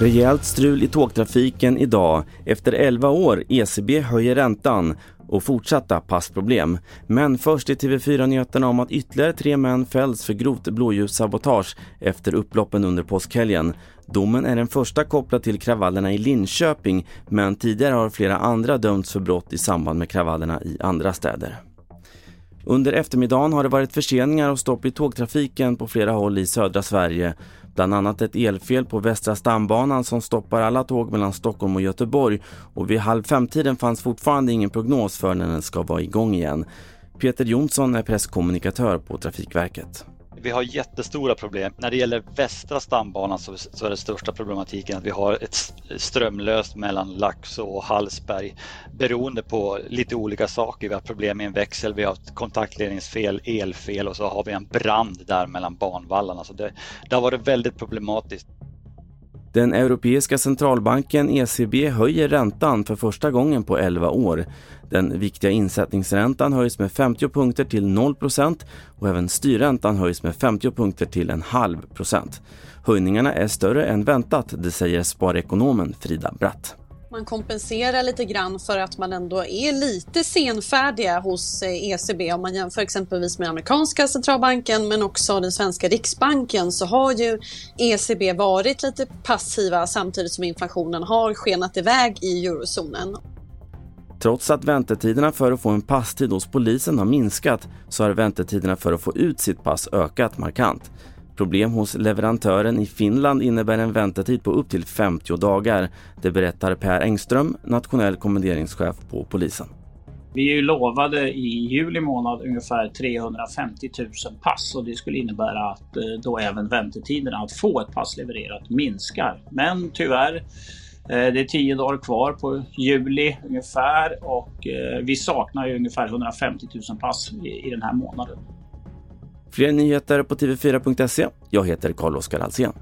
Rejält strul i tågtrafiken idag. Efter 11 år, ECB höjer räntan och fortsatta passproblem. Men först i TV4-nyheterna om att ytterligare tre män fälls för grovt blåljussabotage efter upploppen under påskhelgen. Domen är den första kopplad till kravallerna i Linköping men tidigare har flera andra dömts för brott i samband med kravallerna i andra städer. Under eftermiddagen har det varit förseningar och stopp i tågtrafiken på flera håll i södra Sverige. Bland annat ett elfel på Västra stambanan som stoppar alla tåg mellan Stockholm och Göteborg och vid halv femtiden fanns fortfarande ingen prognos för när den ska vara igång igen. Peter Jonsson är presskommunikatör på Trafikverket. Vi har jättestora problem. När det gäller västra stambanan så, så är det största problematiken att vi har ett strömlöst mellan Laxå och Hallsberg beroende på lite olika saker. Vi har problem med en växel, vi har ett kontaktledningsfel, elfel och så har vi en brand där mellan banvallarna. Så det, det har varit väldigt problematiskt. Den europeiska centralbanken ECB höjer räntan för första gången på 11 år. Den viktiga insättningsräntan höjs med 50 punkter till 0% och även styrräntan höjs med 50 punkter till en halv procent. Höjningarna är större än väntat, det säger sparekonomen Frida Bratt. Man kompenserar lite grann för att man ändå är lite senfärdiga hos eh, ECB. Om man jämför exempelvis med amerikanska centralbanken men också den svenska riksbanken så har ju ECB varit lite passiva samtidigt som inflationen har skenat iväg i eurozonen. Trots att väntetiderna för att få en passtid hos polisen har minskat så har väntetiderna för att få ut sitt pass ökat markant. Problem hos leverantören i Finland innebär en väntetid på upp till 50 dagar. Det berättar Per Engström, nationell kommenderingschef på polisen. Vi är ju lovade i juli månad ungefär 350 000 pass och det skulle innebära att eh, då även väntetiderna att få ett pass levererat minskar. Men tyvärr, eh, det är 10 dagar kvar på juli ungefär och eh, vi saknar ju ungefär 150 000 pass i den här månaden. Fler nyheter på tv4.se. Jag heter Carl-Oskar Alsen.